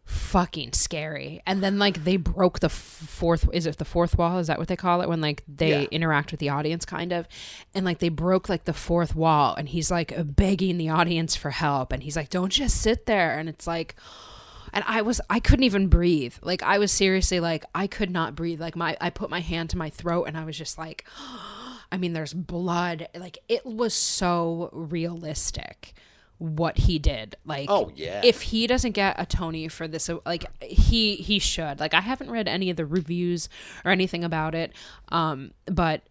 fucking scary and then like they broke the fourth is it the fourth wall is that what they call it when like they Yeah. interact with the audience kind of and like they broke like the fourth wall and he's like begging the audience for help and he's like don't just sit there and it's like and I was I couldn't even breathe. Like I was seriously like I could not breathe. Like my I put my hand to my throat and I was just like [gasps] I mean there's blood. Like it was so realistic what he did. Like Oh, yeah. If he doesn't get a Tony for this like he he should. Like I haven't read any of the reviews or anything about it. Um but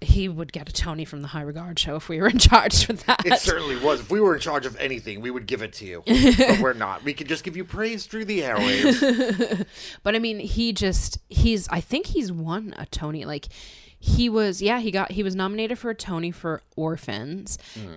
he would get a Tony from the High Regard show if we were in [laughs] charge for that. It certainly was. If we were in charge of anything, we would give it to you. [laughs] but we're not. We could just give you praise through the airwaves. [laughs] But I mean, he just he's I think he's won a Tony. Like he was yeah, he got he was nominated for a Tony for Orphans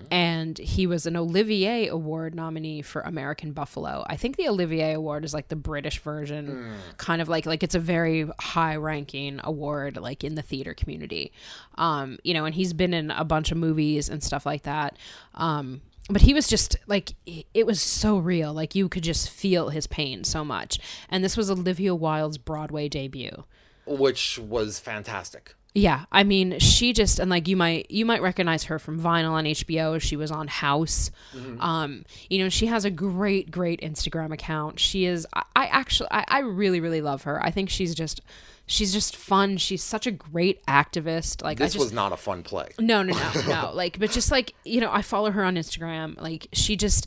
and he was an Olivier Award nominee for American Buffalo. I think the Olivier Award is like the British version kind of like like it's a very high ranking award like in the theater community. Um, you know, and he's been in a bunch of movies and stuff like that. Um but he was just like it was so real like you could just feel his pain so much and this was olivia wilde's broadway debut which was fantastic. Yeah, I mean, she just and like you might you might recognize her from Vinyl on HBO. She was on House. Um, you know, she has a great, great Instagram account. She is. I, I actually, I, I really, really love her. I think she's just, she's just fun. She's such a great activist. Like I This just, was not a fun play. no, no, no, no. [laughs] Like, but just like you know, I follow her on Instagram. Like, she just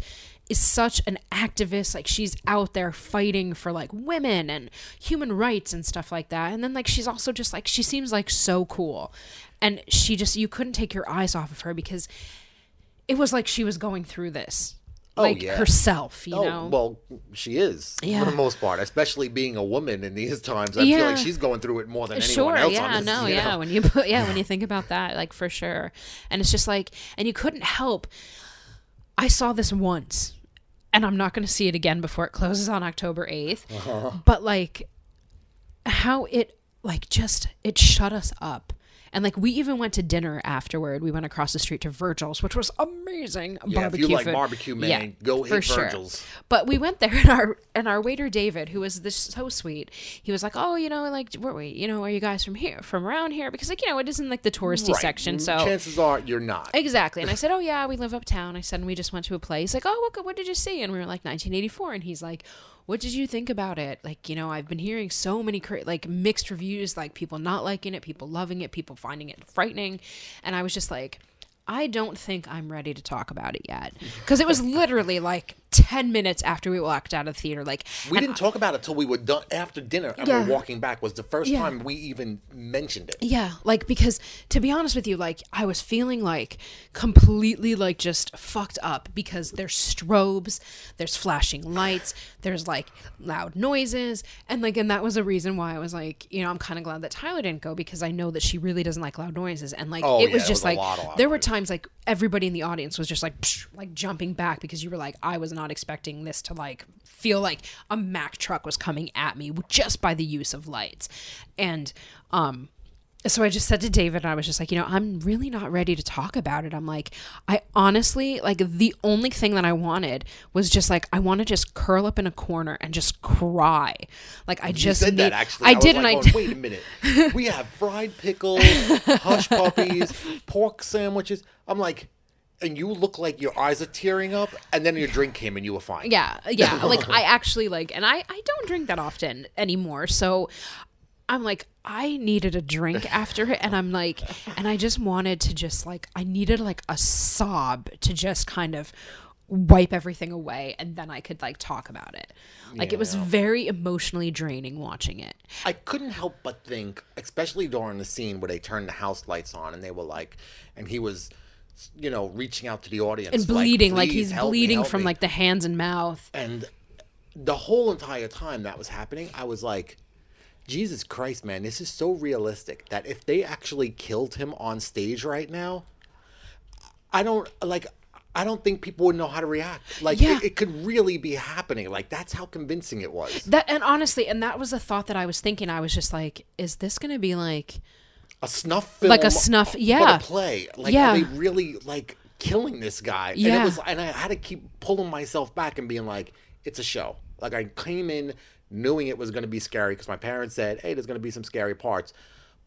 is such an activist. Like, she's out there fighting for like women and human rights and stuff like that. And then like, she's also just like she seems like so cool, and she just you couldn't take your eyes off of her because it was like she was going through this. Oh, like Oh, yeah. herself, you Oh, know. well, she is Yeah. for the most part, especially being a woman in these times. I Yeah. feel like she's going through it more than anyone sure else. yeah on this, no yeah know? when you put yeah when you think about that like for sure and it's just like and you couldn't help i saw this once and i'm not going to see it again before it closes on october 8th Uh-huh. but like how it like just it shut us up and like we even went to dinner afterward. We went across the street to Virgil's, which was amazing. Yeah, if barbecue you like food. barbecue, man, go hit Virgil's. But we went there, [laughs] and our and our waiter David, who was this so sweet, he was like, "Oh, you know, like, were we, you know, are you guys from here, from around here? Because like, you know, it isn't like the touristy Right. section, mm, so chances are you're not. Exactly. And I [laughs] said, Oh, yeah, we live uptown. I said, and we just went to a place." Like, Oh, what, what did you see? And we were like, 1984. And he's like, What did you think about it? Like, you know, I've been hearing so many like mixed reviews, like people not liking it, people loving it, people finding it frightening. And I was just like, I don't think I'm ready to talk about it yet. Because it was literally like 10 minutes after we walked out of the theater. Like, we didn't talk about it till we were done after dinner and Yeah. we're walking back. Was the first Yeah. time we even mentioned it. Yeah, like because to be honest with you, like I was feeling like completely like just fucked up because there's strobes, there's flashing lights, there's like loud noises, and like and that was a reason why I was like, you know, I'm kind of glad that Tyler didn't go because I know that she really doesn't like loud noises, and like Oh, it was yeah, it just was a like lot of loud there were times like everybody in the audience was just like psh, like jumping back because you were like I was not expecting this to like feel like a Mack truck was coming at me just by the use of lights, and um so I just said to David, I was just like, you know, I'm really not ready to talk about it. I'm like, I honestly, like, the only thing that I wanted was just like, I want to just curl up in a corner and just cry. Like, I You just said that actually. I, was did, like, and I oh. Wait a minute. [laughs] We have fried pickles, hush puppies, [laughs] pork sandwiches. I'm like, and you look like your eyes are tearing up, and then your drink came and you were fine. Yeah, yeah. [laughs] like I actually like, and I I don't drink that often anymore. So I'm like, I needed a drink after it, and I'm like, and I just wanted to just like, I needed like a sob to just kind of wipe everything away, and then I could like talk about it. Like it was very emotionally draining watching it. I couldn't help but think, especially during the scene where they turned the house lights on and they were like, and he was, you know, reaching out to the audience And bleeding, like, "Please he's me, bleeding help from me." like the hands and mouth. And the whole entire time that was happening, I was like, Jesus Christ, man, this is so realistic that if they actually killed him on stage right now, I don't like. I don't think people would know how to react. Like Yeah. it, it could really be happening. Like that's how convincing it was. That and honestly, and that was a thought that I was thinking. I was just like, is this gonna be like? A snuff film, Like a snuff- yeah. a play. Like Yeah. are they really like killing this guy? And Yeah. it was, and I had to keep pulling myself back and being like, it's a show. Like I came in knowing it was going to be scary because my parents said, hey, there's going to be some scary parts.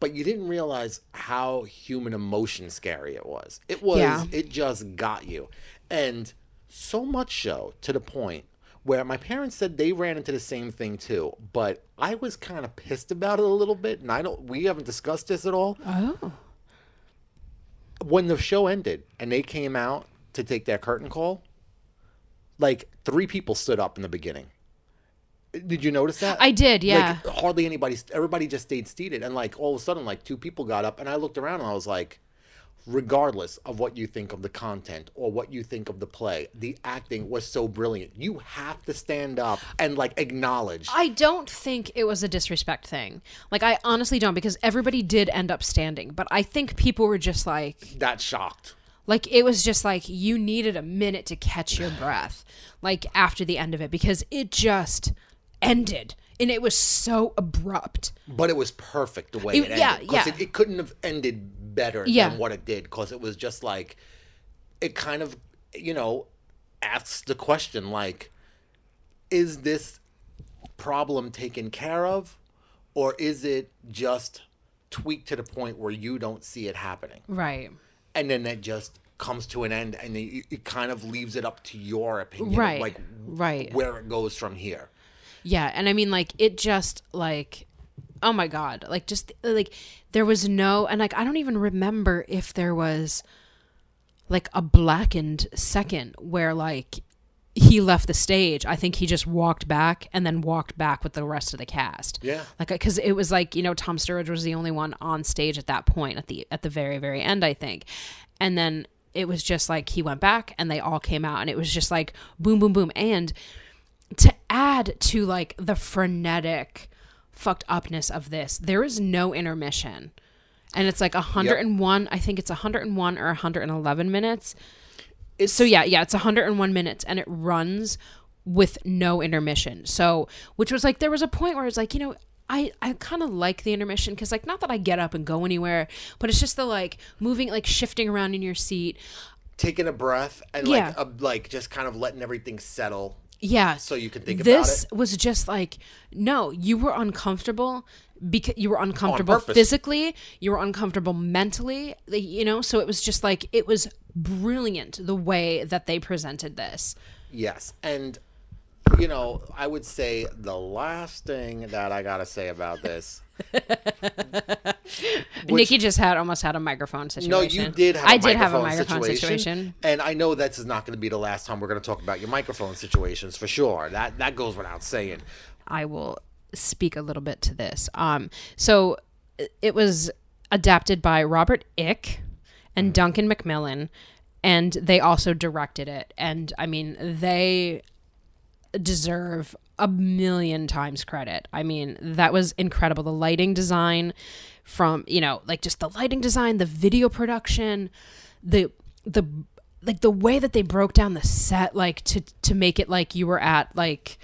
But you didn't realize how human emotion scary it was. It was, Yeah. it just got you. And so much so to the point where my parents said they ran into the same thing too. But I was kind of pissed about it a little bit. And I don't, we haven't discussed this at all Oh, when the show ended and they came out to take their curtain call, like three people stood up in the beginning. Did you notice that? I did, yeah. Like hardly anybody. Everybody just stayed seated, and like all of a sudden, like two people got up, and I looked around and I was like, regardless of what you think of the content or what you think of the play, the acting was so brilliant. You have to stand up and like acknowledge. I don't think it was a disrespect thing. Like I honestly don't because everybody did end up standing, but I think people were just like that shocked. like it was just like you needed a minute to catch your [sighs] breath like after the end of it because it just ended and it was so abrupt. But it was perfect the way It- it, ended. yeah, yeah. It, it couldn't have ended better Yeah. than what it did because it was just like, it kind of, you know, asks the question like, is this problem taken care of or is it just tweaked to the point where you don't see it happening Right. and then it just comes to an end and it, it kind of leaves it up to your opinion Right, like right. where it goes from here Yeah, and I mean like it just like oh my god, like just like there was no and like I don't even remember if there was like a blackened second where like he left the stage. I think he just walked back and then walked back with the rest of the cast. Yeah. Like uh, cuz it was like, you know, Tom Sturridge was the only one on stage at that point at the at the very very end, I think. And then it was just like he went back and they all came out and it was just like boom boom boom and to add to like the frenetic fucked upness of this. There is no intermission. And it's like 101 i think it's 101 or 111 minutes. So yeah yeah it's 101 minutes and it runs with no intermission. So which was like there was a point where it's like you know I, I kind of like the intermission because like not that I get up and go anywhere, but it's just the like moving like shifting around in your seat. taking a breath and Yeah. like a, like just kind of letting everything settle Yeah. so you can think about it. this was just like no, you were uncomfortable because you were uncomfortable physically, you were uncomfortable mentally, you know, so it was just like it was brilliant the way that they presented this. Yes, and you know, I would say the last thing that I gotta say about this. [laughs] Nikki just had almost had a microphone situation. No, you did. Have I a did have a microphone microphone situation. and I know this is not going to be the last time we're going to talk about your microphone situations for sure. That that goes without saying. I will speak a little bit to this. Um, so it was adapted by Robert Icke and Duncan Macmillan, and they also directed it. And I mean, they deserve a million times credit. I mean, that was incredible. The lighting design from, you know, like just the lighting design, the video production, the the like the way that they broke down the set like to to make it like you were at like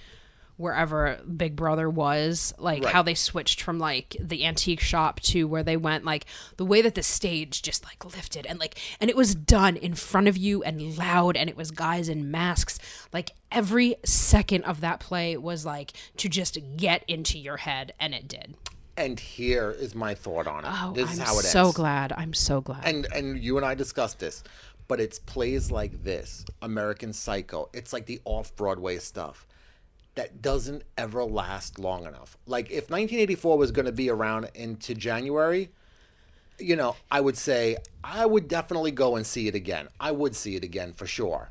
wherever Big Brother was, like Right. how they switched from like the antique shop to where they went, like the way that the stage just like lifted and like, and it was done in front of you and loud, and it was guys in masks. Like every second of that play was like to just get into your head, and it did. And here is my thought on it. Oh, this I'm is how it so ends. glad. I'm so glad. and and you and I discussed this, but it's plays like this, American Psycho. It's like the off Broadway stuff that doesn't ever last long enough. Like if 1984 was going to be around into January, you know, I would say I would definitely go and see it again. I would see it again for sure.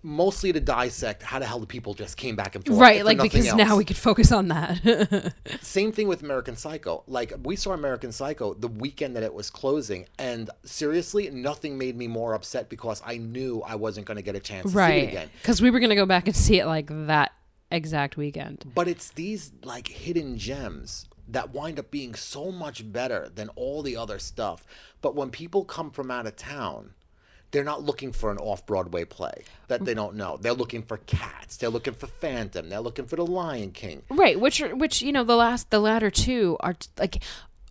Mostly to dissect how the hell the people just came back and forth. right, like because now we could focus on that. [laughs] Same thing with American Psycho. Like we saw American Psycho the weekend that it was closing, and seriously, nothing made me more upset because I knew I wasn't going to get a chance to see it right, again. because we were gonna go back and see it like that exact weekend. But it's these like hidden gems that wind up being so much better than all the other stuff. But when people come from out of town, they're not looking for an off Broadway play that they don't know. They're looking for Cats. They're looking for Phantom. They're looking for The Lion King. Right, which are which you know the last the latter two are like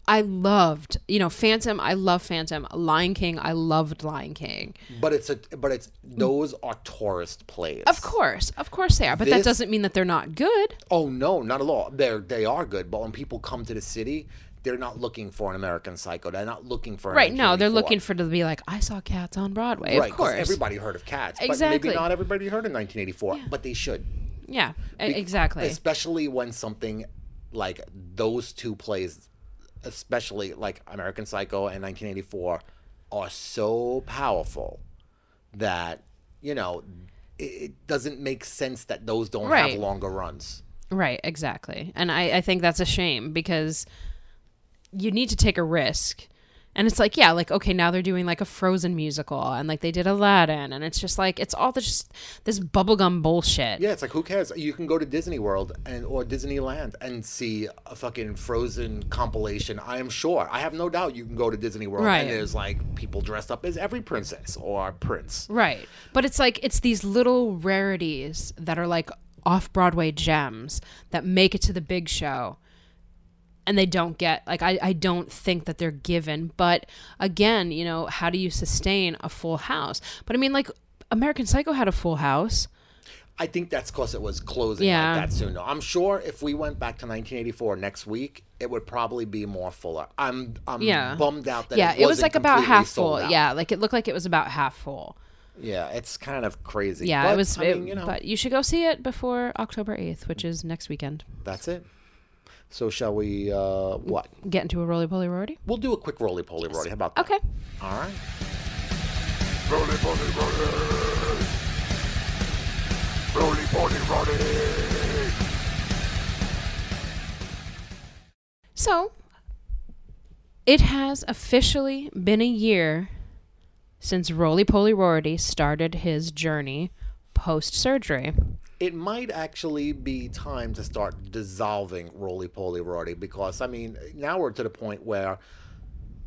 I loved you know Phantom I love Phantom Lion King I loved Lion King But it's a but it's those are tourist plays. of course of course they are but that doesn't mean that they're not good Oh no, not at all. They're they are good, but when people come to the city, they're not looking for an American Psycho. They're not looking for an right no they're looking for to be like I saw Cats on Broadway right. of course everybody heard of Cats, but Exactly. maybe not everybody heard of 1984. But they should, yeah e- exactly especially when something like those two plays, especially like American Psycho and 1984, are so powerful that you know it, it doesn't make sense that those don't Right. have longer runs. right exactly and I I think that's a shame because you need to take a risk. And it's like, yeah, like okay, now they're doing like a Frozen musical, and like they did Aladdin, and it's just like it's all this, just this bubblegum bullshit. Yeah, it's like who cares? You can go to Disney World and or Disneyland and see a fucking Frozen compilation. I am sure. I have no doubt you can go to Disney World Right. and there's like people dressed up as every princess or prince. Right. But it's like it's these little rarities that are like off Broadway gems that make it to the big show. And they don't get like I, I don't think that they're given. But again, you know, how do you sustain a full house? But I mean like American Psycho had a full house. I think that's because it was closing Yeah. like that soon. though. I'm sure if we went back to 1984 next week, it would probably be more fuller. I'm I'm Yeah. bummed out that yeah, it, it, was like about half full. Yeah, like it looked like it was about half full. yeah, it's kind of crazy. Yeah, But, it was. I it- you know, But you should go see it before October eighth, which is next weekend. that's it. So shall we? uh What? Get into a roly poly roady. We'll do a quick roly poly roly. How about that? Okay. All right. Roly poly roly. Roly poly roly. So, it has officially been a year since Roly Poly Rorty started his journey post surgery. It might actually be time to start dissolving roly poly roly because I mean now we're to the point where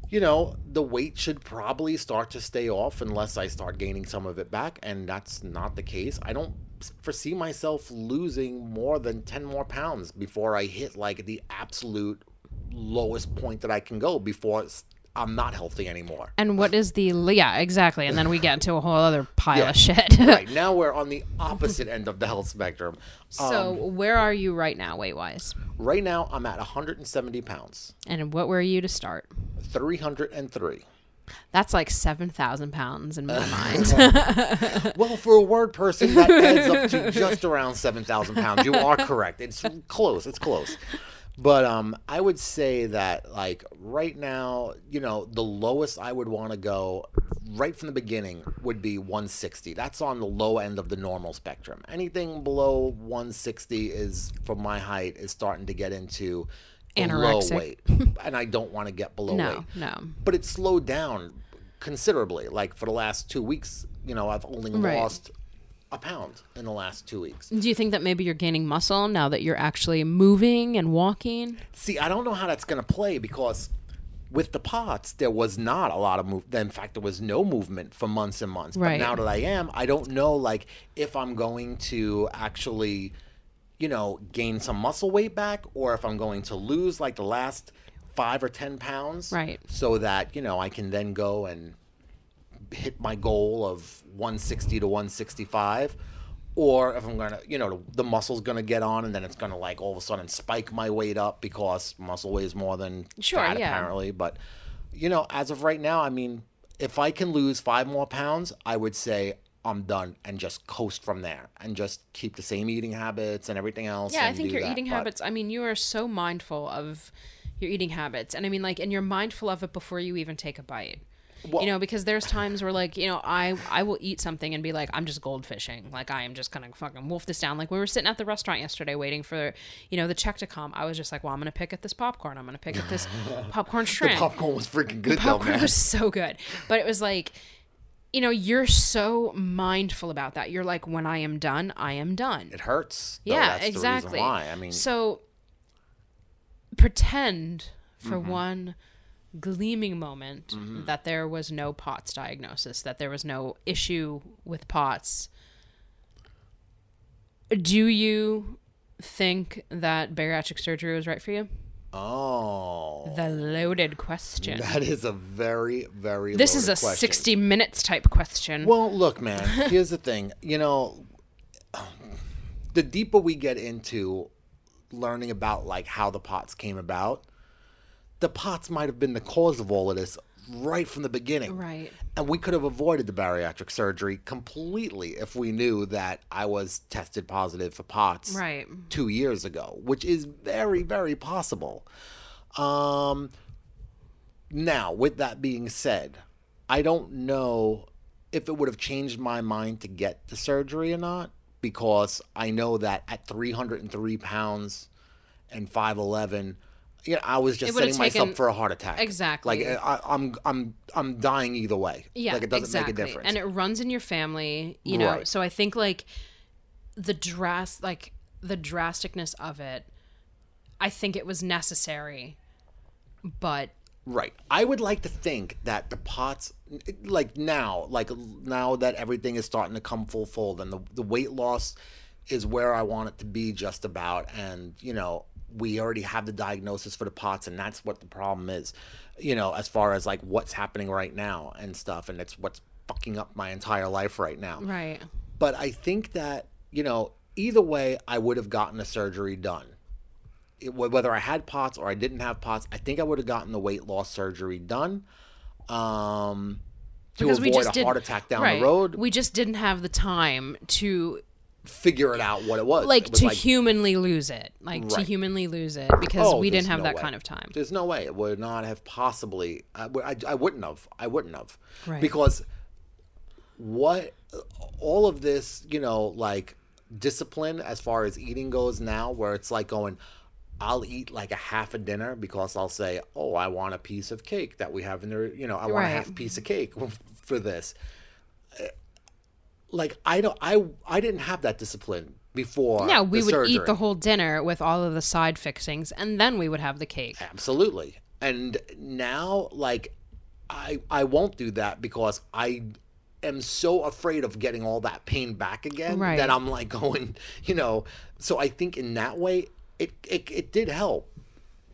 you know the weight should probably start to stay off unless I start gaining some of it back and that's not the case. I don't foresee myself losing more than 10 more pounds before I hit like the absolute lowest point that I can go before I'm not healthy anymore. And what is the yeah exactly? And then we get into a whole other pile Yeah. of shit. [laughs] right now we're on the opposite end of the health spectrum. so um, where are you right now, weight wise? Right now I'm at 170 pounds. And what were you to start? 303. That's like seven thousand pounds in my [laughs] mind. [laughs] Well, for a word person, that adds up to just around 7,000 pounds. You are correct. It's close. It's close. But um, I would say that, like, right now, you know, the lowest I would want to go right from the beginning would be 160. That's on the low end of the normal spectrum. Anything below 160 is, for my height, is starting to get into Anorexic. weight. [laughs] and I don't want to get below weight no, no. but it slowed down considerably. Like for the last two weeks, you know, I've only Right. lost a pound in the last two weeks. Do you think that maybe you're gaining muscle now that you're actually moving and walking? See, I don't know how that's going to play because with the POTS, there was not a lot of move. In fact, there was no movement for months and months. Right. But now that I am, I don't know, like, if I'm going to actually, you know, gain some muscle weight back or if I'm going to lose like the last five or 10 pounds. Right. So that, you know, I can then go and hit my goal of 160 to 165 or if i'm gonna you know the muscle's gonna get on and then it's gonna like all of a sudden spike my weight up because muscle weighs more than Sure, fat yeah. apparently but you know as of right now i mean if i can lose five more pounds i would say i'm done and just coast from there and just keep the same eating habits and everything else Yeah, I think your that. eating But- habits. I mean, you are so mindful of your eating habits, and I mean, like, and you're mindful of it before you even take a bite. Well- you know, because there's times where, like, you know, I I will eat something and be like, I'm just goldfishing. Like, I am just gonna fucking wolf this down. Like, we were sitting at the restaurant yesterday waiting for, you know, the check to come. I was just like, well, I'm gonna pick at this popcorn. I'm gonna pick at this [laughs] popcorn the shrimp. popcorn was freaking good though popcorn man was so good but it was like you know you're so mindful about that you're like when i am done i am done it hurts though. yeah That's the exactly why i mean so pretend for Mm-hmm. one gleaming moment Mm-hmm. that there was no POTS diagnosis that there was no issue with POTS do you think that bariatric surgery was right for you oh the loaded question that is a very very this is a question. 60 minutes type question Well, look, man. Here's the thing. You know, the deeper we get into learning about like how the POTS came about, the POTS might have been the cause of all of this right from the beginning. Right. And we could have avoided the bariatric surgery completely if we knew that I was tested positive for POTS Right. two years ago, which is very, very possible. Um, now, with that being said, I don't know if it would have changed my mind to get the surgery or not, because I know that at 303 pounds and 5'11, you know, I was just It would have setting myself for a heart attack. Exactly. Like I, I'm, I'm, I'm dying either way. Yeah, like it doesn't exactly. make a difference. And it runs in your family, you know. Right. So I think like the dras like the drasticness of it, I think it was necessary, but Right. I would like to think that the POTS, like now, like now that everything is starting to come full fold and the, the weight loss is where I want it to be just about. And, you know, we already have the diagnosis for the POTS and that's what the problem is, you know, as far as like what's happening right now and stuff. And it's what's fucking up my entire life right now. right. But I think that you know, either way, I would have gotten the surgery done. It, whether I had POTS or I didn't have POTS, I think I would have gotten the weight loss surgery done. Um, to Because we avoid just a heart attack down right. the road, We just didn't have the time to figure it out what it was. like It was to humanly lose it, like to humanly lose it because Oh, we didn't have no that way. kind of time. There's no way it would not have possibly. I wouldn't have. I wouldn't have. Right. Because what all of this, you know, like discipline as far as eating goes now, where it's like going, I'll eat like a half a dinner because I'll say, oh, I want a piece of cake that we have in there. You know, I want Right. a half piece of cake [laughs] for this. Like I don't, I I didn't have that discipline before. Yeah, we would eat the whole dinner with all of the side fixings, and then we would have the cake. Absolutely. And now, like, I I won't do that because I am so afraid of getting all that pain back again Right. that I'm like [laughs] going, you know. So I think in that way, it it, it did help.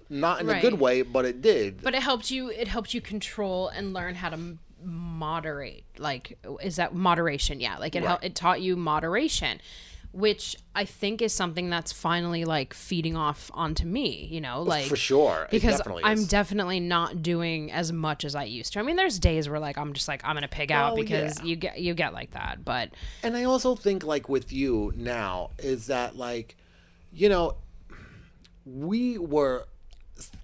Not in a good way, but it did. But it helped you. It helped you control and learn how to moderate. Like, is that moderation? Yeah, like it Right. it taught you moderation, which I think is something that's finally like feeding off onto me. You know, like for sure. Because definitely I'm is. definitely not doing as much as I used to. I mean, there's days where like I'm just like I'm gonna pig out Oh, because yeah. you get you get like that. But And I also think like with you now is that like, you know, we were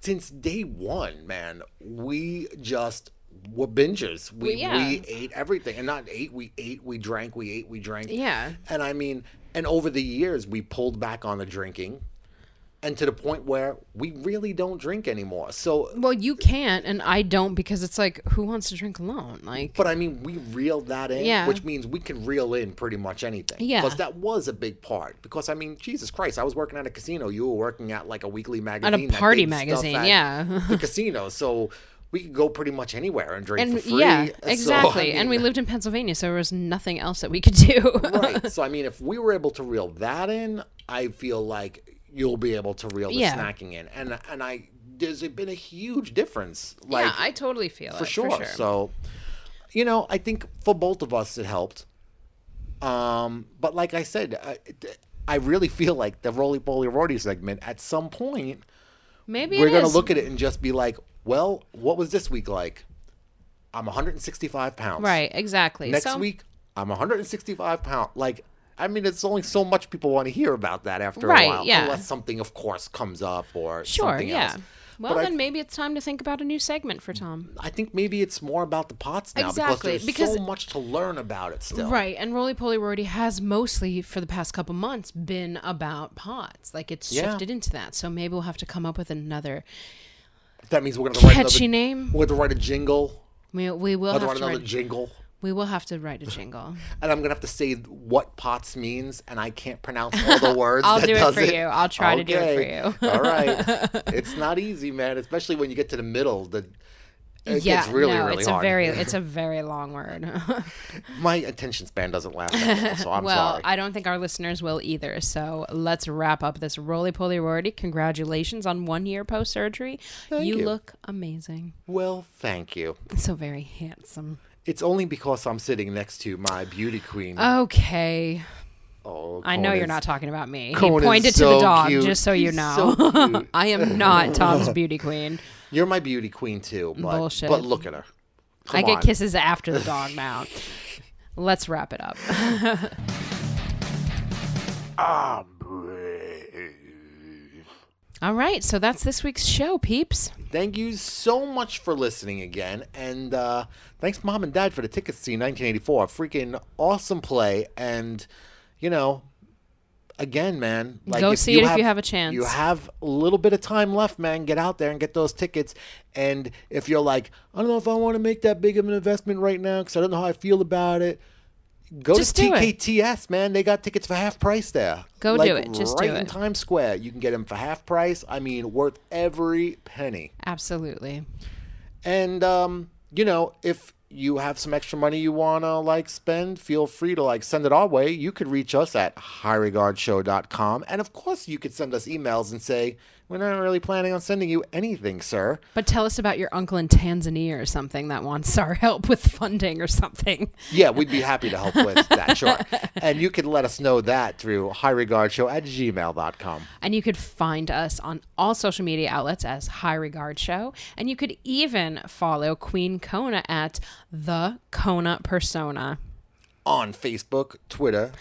since day one, man. We just were bingers. We Well, yeah. we ate everything, and not ate. We ate. We drank. We ate. We drank. Yeah. And I mean, and over the years, we pulled back on the drinking, and to the point where we really don't drink anymore. So well, you can't, and I don't because it's like who wants to drink alone? Like, But I mean, we reeled that in, Yeah. which means we can reel in pretty much anything. Yeah. Because that was a big part. Because I mean, Jesus Christ, I was working at a casino. You were working at like a weekly magazine. at a party magazine, yeah. the casino. So we could go pretty much anywhere and drink and for free. yeah, [laughs] So, exactly. I and we lived in Pennsylvania, so there was nothing else that we could do. right. [laughs] So I mean, if we were able to reel that in, I feel like you'll be able to reel the Yeah. snacking in. And and I there's been a huge difference. Like yeah, I totally feel for it sure. For sure. So, you know, I think for both of us it helped. Um, but like I said, I, I really feel like the Roly Poly Rorty segment at some point maybe we're gonna is. look at it and just be like, well, what was this week like? I'm 165 pounds. right. Exactly. Next so, week, I'm 165 pounds. Like, I mean, it's only so much people want to hear about that after Right, a while, yeah. unless something, of course, comes up or Sure. something Yeah. else. Well, But I- then maybe it's time to think about a new segment for Tom. I think maybe it's more about the POTS now Exactly, because there's because- so much to learn about it still. Right, and Roly Poly Rory has mostly for the past couple months been about POTS. Like it's Yeah. shifted into that. So maybe we'll have to come up with another That means we're gonna write catchy another, name. We're gonna write a jingle. We, we will We're have gonna to write another write, jingle, we will have to write a jingle. [laughs] and I'm gonna have to say what POTS means, and I can't pronounce all the [laughs] words. I'll that do it does for you. I'll try to do it for Okay. you. all right, [laughs] it's not easy, man. Especially when you get to the middle. The it yeah, gets really, no, really it's hard. a very it's a [laughs] very long word. [laughs] My attention span doesn't last that long, so I'm well, sorry. I don't think our listeners will either. So let's wrap up this roly poly rory. Congratulations on one year post surgery. You, you. look amazing. Well, thank you. So very handsome. It's only because I'm sitting next to my beauty queen. Okay. oh, I know you're not talking about me. He Conan's pointed to the dog, cute. just so you He's know. [laughs] so. I am not Tom's beauty queen. You're my beauty queen too, but Bullshit. but look at her. Come I get kisses after the dog [laughs] now. Let's wrap it up. [laughs] I'm brave. All right, so that's this week's show, peeps. Thank you so much for listening again, and uh, thanks, mom and dad, for the tickets to see 1984. Freaking awesome play, and you know, again, man, like Go see it if you have a chance. You have a little bit of time left, man. Get out there and get those tickets. And if you're like, I don't know if I want to make that big of an investment right now because I don't know how I feel about it. Go Just to do it. TKTS, man. They got tickets for half price there. Go like, do it. Just do it. right in. Times Square. You can get them for half price. I mean, worth every penny. Absolutely. And um, you know, if you have some extra money you want to like spend, feel free to like send it our way. You could reach us at highregardshow.com. And of course, you could send us emails and say, we're not really planning on sending you anything, sir. But tell us about your uncle in Tanzania or something that wants our help with funding or something. Yeah, we'd be happy to help with that, [laughs] sure. And you can let us know that through highregardshow at gmail.com. And you could find us on all social media outlets as High Regard Show. And you could even follow Queen Kona at The Kona Persona. On Facebook, Twitter,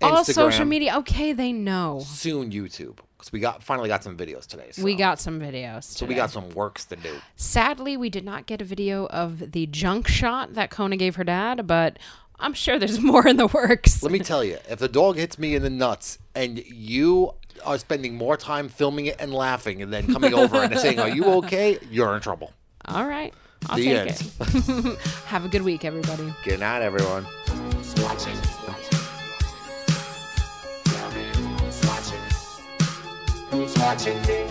All Instagram, social media. Okay, they know. soon YouTube. Because we got finally got some videos today. So. We got some videos. so we got some works to do. Sadly, we did not get a video of the junk shot that Kona gave her dad, but I'm sure there's [laughs] more in the works. Let me tell you, if the dog hits me in the nuts and you are spending more time filming it and laughing and then coming over and saying, Are you okay? You're in trouble. All right. I'll The take end. it. [laughs] Have a good week, everybody. Good night, everyone. I'm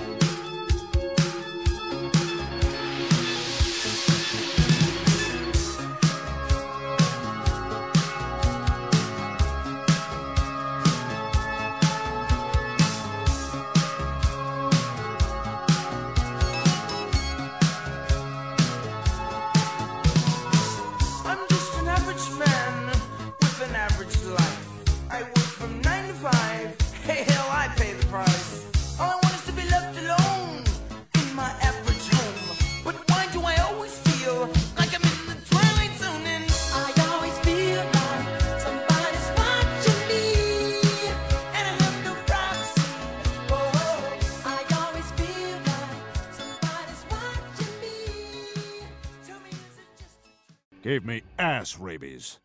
Gave me ass rabies.